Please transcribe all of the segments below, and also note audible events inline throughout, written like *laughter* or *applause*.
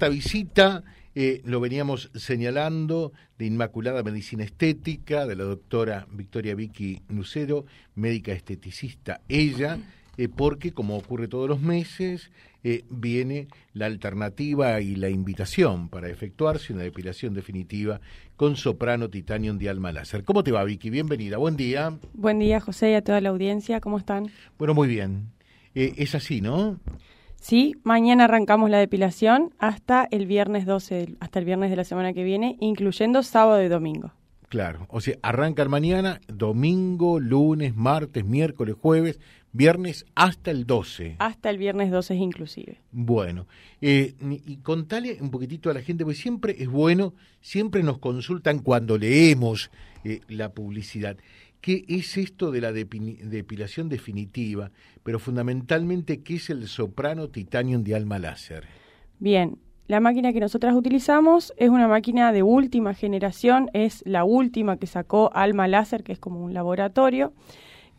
cuarta visita, eh, lo veníamos señalando, de Inmaculada Medicina Estética, de la doctora Victoria Vicky Nucero, médica esteticista ella, eh, porque como ocurre todos los meses, eh, viene la alternativa y la invitación para efectuarse una depilación definitiva con soprano titanium de alma láser. ¿Cómo te va, Vicky? Bienvenida, buen día. Buen día, José, y a toda la audiencia, ¿cómo están? Bueno, muy bien. es así, ¿no? Sí, mañana arrancamos la depilación hasta el viernes 12, hasta el viernes de la semana que viene, incluyendo sábado y domingo. Claro, o sea, arrancan mañana, domingo, lunes, martes, miércoles, jueves, viernes hasta el 12. Hasta el viernes 12 inclusive. Bueno, eh, y contale un poquitito a la gente, porque siempre es bueno, siempre nos consultan cuando leemos eh, la publicidad. ¿Qué es esto de la depilación definitiva? Pero fundamentalmente, ¿qué es el soprano titanium de alma láser? Bien, la máquina que nosotras utilizamos es una máquina de última generación, es la última que sacó Alma Láser, que es como un laboratorio,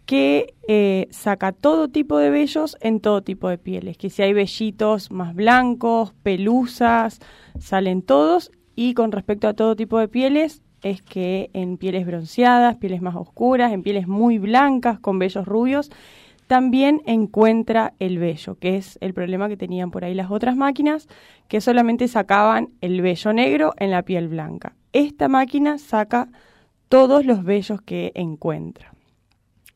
que eh, saca todo tipo de vellos en todo tipo de pieles, que si hay vellitos más blancos, pelusas, salen todos, y con respecto a todo tipo de pieles, es que en pieles bronceadas, pieles más oscuras, en pieles muy blancas con vellos rubios, también encuentra el vello, que es el problema que tenían por ahí las otras máquinas, que solamente sacaban el vello negro en la piel blanca. Esta máquina saca todos los vellos que encuentra.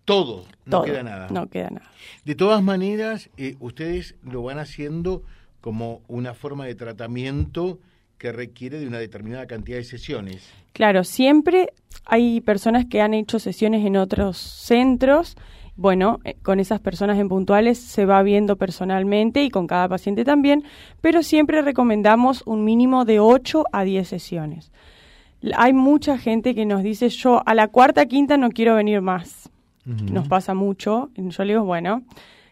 Todo, no queda nada. No queda nada. De todas maneras, eh, ustedes lo van haciendo como una forma de tratamiento que requiere de una determinada cantidad de sesiones. Claro, siempre hay personas que han hecho sesiones en otros centros. Bueno, eh, con esas personas en puntuales se va viendo personalmente y con cada paciente también, pero siempre recomendamos un mínimo de 8 a 10 sesiones. Hay mucha gente que nos dice, yo a la cuarta, quinta no quiero venir más. Nos pasa mucho. Yo le digo, bueno,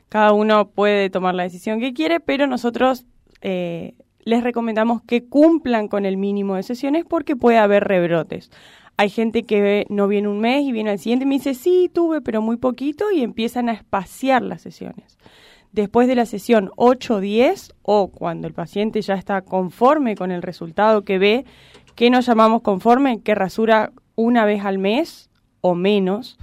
cada uno puede tomar la decisión que quiere, pero nosotros eh, les recomendamos que cumplan con el mínimo de sesiones porque puede haber rebrotes. Hay gente que no viene un mes y viene al siguiente y me dice, sí, tuve, pero muy poquito, y empiezan a espaciar las sesiones. Después de la sesión 8 o 10, o cuando el paciente ya está conforme con el resultado que ve, que nos llamamos conforme, que rasura una vez al mes o menos,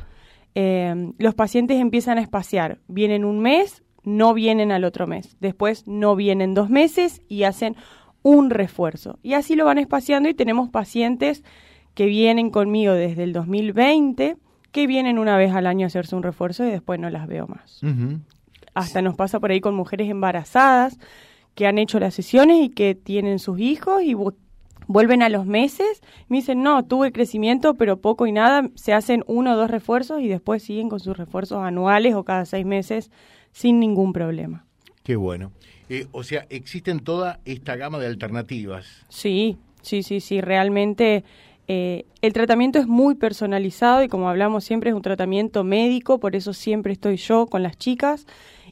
eh, los pacientes empiezan a espaciar. Vienen un mes, no vienen al otro mes. Después no vienen dos meses y hacen un refuerzo. Y así lo van espaciando y tenemos pacientes que vienen conmigo desde el 2020 que vienen una vez al año a hacerse un refuerzo y después no las veo más. Hasta nos pasa por ahí con mujeres embarazadas que han hecho las sesiones y que tienen sus hijos y vuelven a los meses, me dicen, no, tuve crecimiento, pero poco y nada, se hacen uno o dos refuerzos y después siguen con sus refuerzos anuales o cada seis meses sin ningún problema. Qué bueno. Eh, o sea, existen toda esta gama de alternativas. Sí, sí, sí, sí, realmente eh, el tratamiento es muy personalizado y como hablamos siempre es un tratamiento médico, por eso siempre estoy yo con las chicas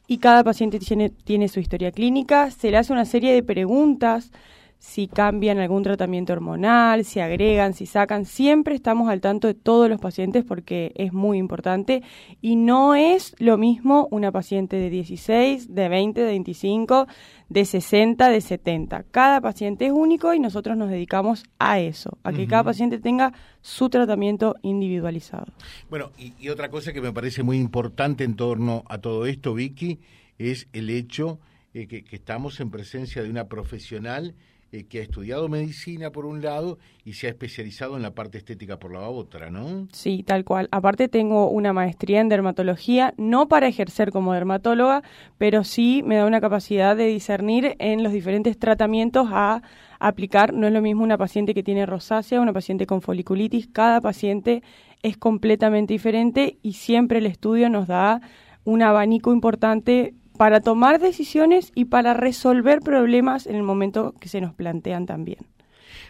y cada paciente tiene, tiene su historia clínica, se le hace una serie de preguntas si cambian algún tratamiento hormonal, si agregan, si sacan. Siempre estamos al tanto de todos los pacientes porque es muy importante y no es lo mismo una paciente de 16, de 20, de 25, de 60, de 70. Cada paciente es único y nosotros nos dedicamos a eso, a que cada paciente tenga su tratamiento individualizado. Bueno, y, otra cosa que me parece muy importante en torno a todo esto, Vicky, es el hecho eh, que, que estamos en presencia de una profesional eh, que ha estudiado medicina por un lado y se ha especializado en la parte estética por la otra, ¿no? Sí, tal cual. Aparte tengo una maestría en dermatología, no para ejercer como dermatóloga, pero sí me da una capacidad de discernir en los diferentes tratamientos a aplicar. No es lo mismo una paciente que tiene rosácea, una paciente con foliculitis. Cada paciente es completamente diferente y siempre el estudio nos da un abanico importante para tomar decisiones y para resolver problemas en el momento que se nos plantean también.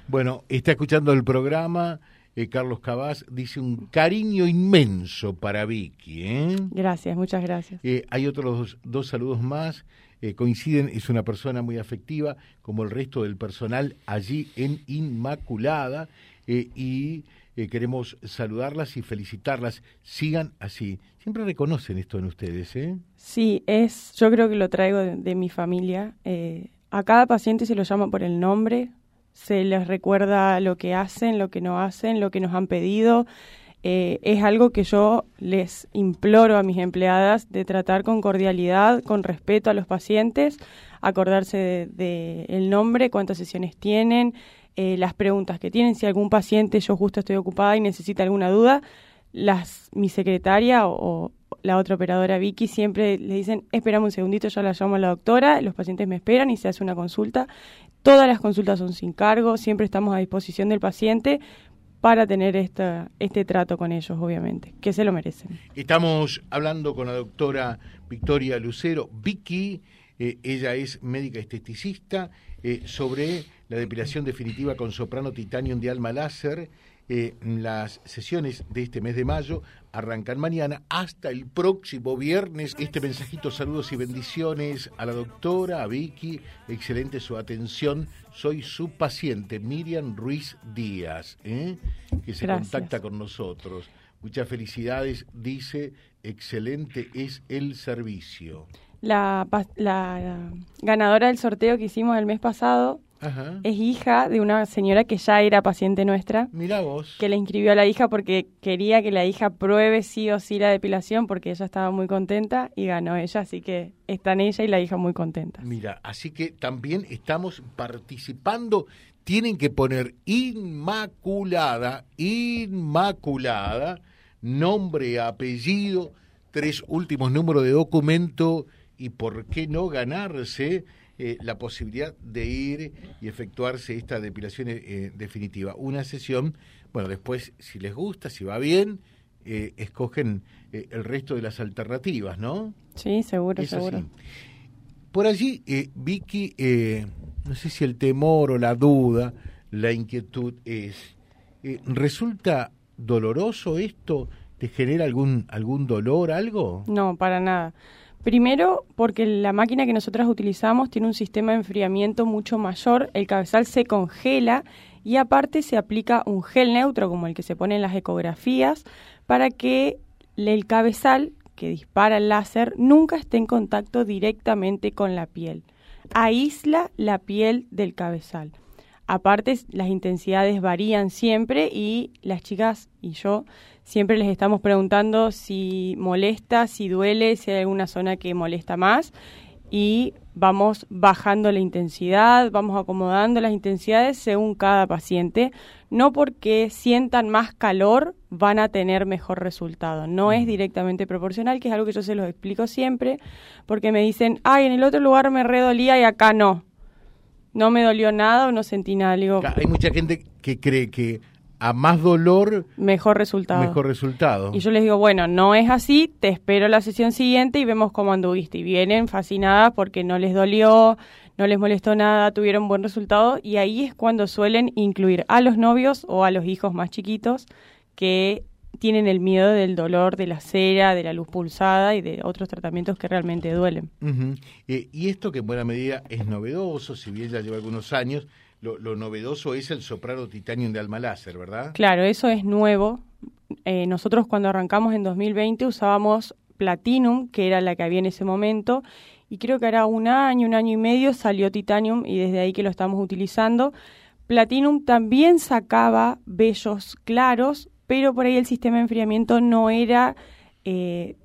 Bueno, está escuchando el programa. Eh, Carlos Cabás dice un cariño inmenso para Vicky. ¿eh? Gracias, muchas gracias. Eh, hay otros dos, saludos más. coinciden, es una persona muy afectiva, como el resto del personal allí en Inmaculada. y queremos saludarlas y felicitarlas. Sigan así. Siempre reconocen esto en ustedes, ¿eh? Sí, es, yo creo que lo traigo de, mi familia. Eh, a cada paciente se lo llama por el nombre, se les recuerda lo que hacen, lo que no hacen, lo que nos han pedido. Eh, es algo que yo les imploro a mis empleadas de tratar con cordialidad, con respeto a los pacientes, acordarse del de, nombre, cuántas sesiones tienen, eh, las preguntas que tienen. Si algún paciente, yo justo estoy ocupada y necesita alguna duda, las, mi secretaria o, la otra operadora Vicky siempre le dicen, esperamos un segundito, yo la llamo a la doctora, los pacientes me esperan y se hace una consulta. Todas las consultas son sin cargo, siempre estamos a disposición del paciente para tener esta, este trato con ellos, obviamente, que se lo merecen. Estamos hablando con la doctora Victoria Lucero, Vicky, eh, ella es médica esteticista, eh, sobre la depilación definitiva con soprano titanium de alma láser. Eh, las sesiones de este mes de mayo arrancan mañana hasta el próximo viernes. Este mensajito, saludos y bendiciones a la doctora, a Vicky, excelente su atención. Soy su paciente, Miriam Ruiz Díaz, ¿eh? que se contacta con nosotros. Muchas felicidades, dice, excelente es el servicio. La, la ganadora del sorteo que hicimos el mes pasado es hija de una señora que ya era paciente nuestra. Mira vos. Que le inscribió a la hija porque quería que la hija pruebe sí o sí la depilación porque ella estaba muy contenta y ganó ella, así que están ella y la hija muy contentas. Mira, así que también estamos participando. Tienen que poner Inmaculada, Inmaculada, nombre, apellido, tres últimos números de documento y por qué no ganarse eh, la posibilidad de ir y efectuarse esta depilación eh, definitiva. Una sesión, bueno, después si les gusta, si va bien, eh, escogen el resto de las alternativas, ¿no? Sí, seguro, seguro. Por allí, Vicky, no sé si el temor o la duda, la inquietud es, ¿resulta doloroso esto? ¿Te genera algún, algún dolor, algo? No, para nada. Primero, porque la máquina que nosotras utilizamos tiene un sistema de enfriamiento mucho mayor, el cabezal se congela y aparte se aplica un gel neutro como el que se pone en las ecografías para que el cabezal que dispara el láser nunca esté en contacto directamente con la piel. Aísla la piel del cabezal. Aparte, las intensidades varían siempre y las chicas y yo Siempre les estamos preguntando si molesta, si duele, si hay alguna zona que molesta más y vamos bajando la intensidad, vamos acomodando las intensidades según cada paciente. No porque sientan más calor van a tener mejor resultado. No es directamente proporcional, que es algo que yo se los explico siempre, porque me dicen, ay, en el otro lugar me redolía y acá no. No me dolió nada o no sentí nada. hay mucha gente que cree que a más dolor, mejor resultado. Mejor resultado. Y yo les digo, bueno, no es así, te espero la sesión siguiente y vemos cómo anduviste. Y vienen fascinadas porque no les dolió, no les molestó nada, tuvieron buen resultado y ahí es cuando suelen incluir a los novios o a los hijos más chiquitos que tienen el miedo del dolor, de la cera, de la luz pulsada y de otros tratamientos que realmente duelen. Eh, y esto que en buena medida es novedoso, si bien ya lleva algunos años, lo, novedoso es el soprano titanium de alma láser, ¿verdad? Claro, eso es nuevo. Eh, nosotros cuando arrancamos en 2020 usábamos Platinum, que era la que había en ese momento, y creo que era un año, un año y medio salió Titanium y desde ahí que lo estamos utilizando. Platinum también sacaba vellos claros, pero por ahí el sistema de enfriamiento no era eh,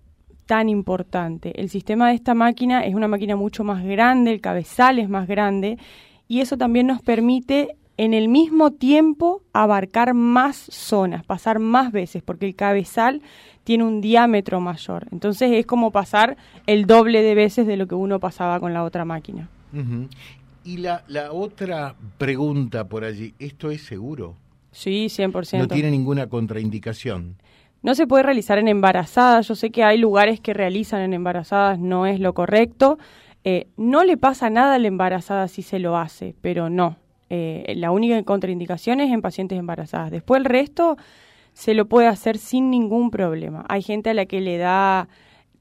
tan importante. El sistema de esta máquina es una máquina mucho más grande, el cabezal es más grande y eso también nos permite en el mismo tiempo abarcar más zonas, pasar más veces, porque el cabezal tiene un diámetro mayor. Entonces es como pasar el doble de veces de lo que uno pasaba con la otra máquina. Y la, la otra pregunta por allí, ¿esto es seguro? Sí, 100%. No tiene ninguna contraindicación. No se puede realizar en embarazadas. Yo sé que hay lugares que realizan en embarazadas, no es lo correcto. Eh, no le pasa nada a la embarazada si se lo hace, pero no. Eh, la única contraindicación es en pacientes embarazadas. Después el resto se lo puede hacer sin ningún problema. Hay gente a la que le da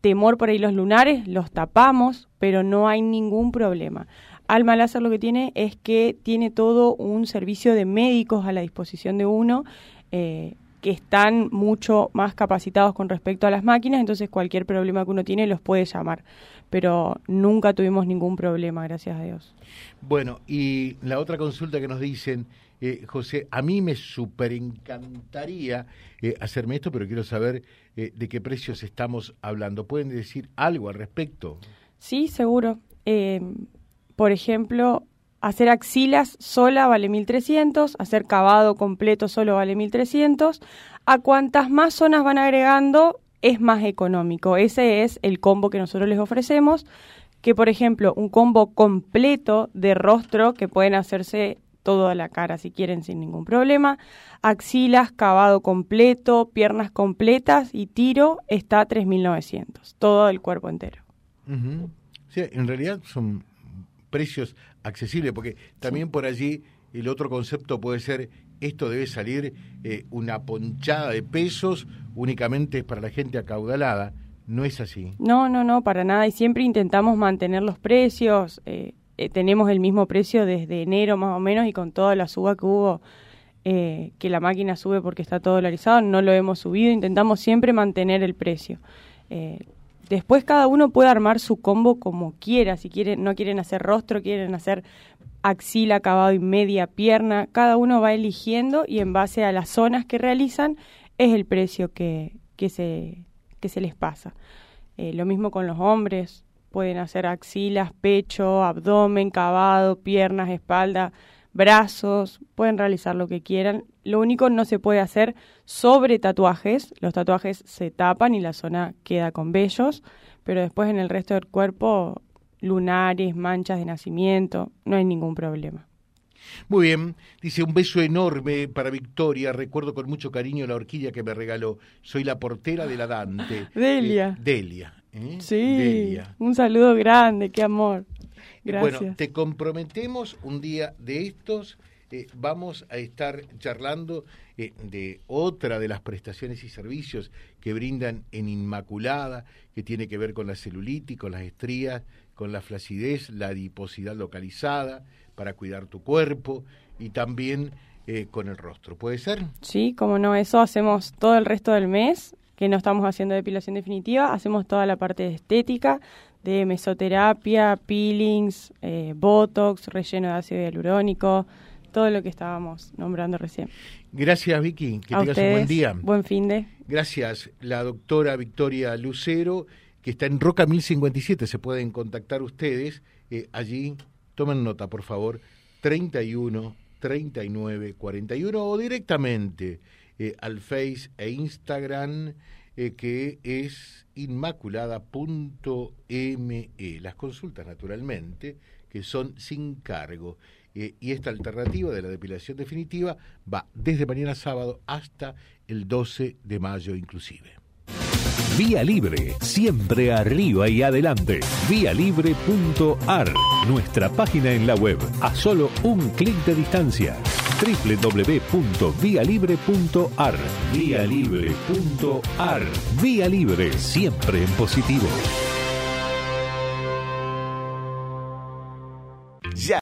temor por ahí los lunares, los tapamos, pero no hay ningún problema. Alma Láser lo que tiene es que tiene todo un servicio de médicos a la disposición de uno. Eh, que están mucho más capacitados con respecto a las máquinas, entonces cualquier problema que uno tiene los puede llamar. Pero nunca tuvimos ningún problema, gracias a Dios. Bueno, y la otra consulta que nos dicen, eh, José, a mí me súper encantaría eh, hacerme esto, pero quiero saber eh, de qué precios estamos hablando. ¿Pueden decir algo al respecto? Sí, seguro. Por ejemplo, hacer axilas sola vale 1.300, hacer cavado completo solo vale 1.300. A cuantas más zonas van agregando, es más económico. Ese es el combo que nosotros les ofrecemos que, por ejemplo, un combo completo de rostro que pueden hacerse toda la cara si quieren sin ningún problema, axilas, cavado completo, piernas completas y tiro está a 3.900, todo el cuerpo entero. sí, en realidad son precios accesibles, porque también por allí el otro concepto puede ser esto debe salir eh, una ponchada de pesos únicamente para la gente acaudalada. No es así. No, no, no, para nada. Y siempre intentamos mantener los precios. Eh, eh, tenemos el mismo precio desde enero más o menos y con toda la suba que hubo, que la máquina sube porque está todo dolarizado, no lo hemos subido. Intentamos siempre mantener el precio. Después cada uno puede armar su combo como quiera. Si quieren, no quieren hacer rostro, quieren hacer axila, acabado y media pierna. Cada uno va eligiendo y en base a las zonas que realizan es el precio que, que se que se les pasa. Eh, lo mismo con los hombres, pueden hacer axilas, pecho, abdomen, cavado, piernas, espalda, brazos, pueden realizar lo que quieran. Lo único no se puede hacer sobre tatuajes, los tatuajes se tapan y la zona queda con vellos, pero después en el resto del cuerpo, lunares, manchas de nacimiento, no hay ningún problema. Muy bien, dice un beso enorme para Victoria. Recuerdo con mucho cariño la horquilla que me regaló. Soy la portera de la Dante. *laughs* Delia. Eh, Delia. ¿eh? Sí. Un saludo grande, qué amor. Gracias. Bueno, te comprometemos un día de estos. Eh, vamos a estar charlando de otra de las prestaciones y servicios que brindan en Inmaculada, que tiene que ver con la celulitis, con las estrías, con la flacidez, la adiposidad localizada, para cuidar tu cuerpo y también eh, con el rostro. ¿Puede ser? Sí, como no, eso hacemos todo el resto del mes, que no estamos haciendo depilación definitiva, hacemos toda la parte de estética, de mesoterapia, peelings, eh, botox, relleno de ácido hialurónico, todo lo que estábamos nombrando recién. Gracias, Vicky. Que tengas un buen día. Buen fin de. Gracias, la doctora Victoria Lucero, que está en Roca 1057. Se pueden contactar ustedes eh, allí Tomen nota, por favor, 31 39 41 o directamente eh, al Face e Instagram eh, que es inmaculada.me. Las consultas, naturalmente, que son sin cargo. Eh, y esta alternativa de la depilación definitiva va desde mañana sábado hasta el 12 de mayo inclusive. Vía Libre, siempre arriba y adelante. Vialibre.ar, nuestra página en la web, a solo un clic de distancia. www.vialibre.ar. Vialibre.ar. Vía Libre, siempre en positivo.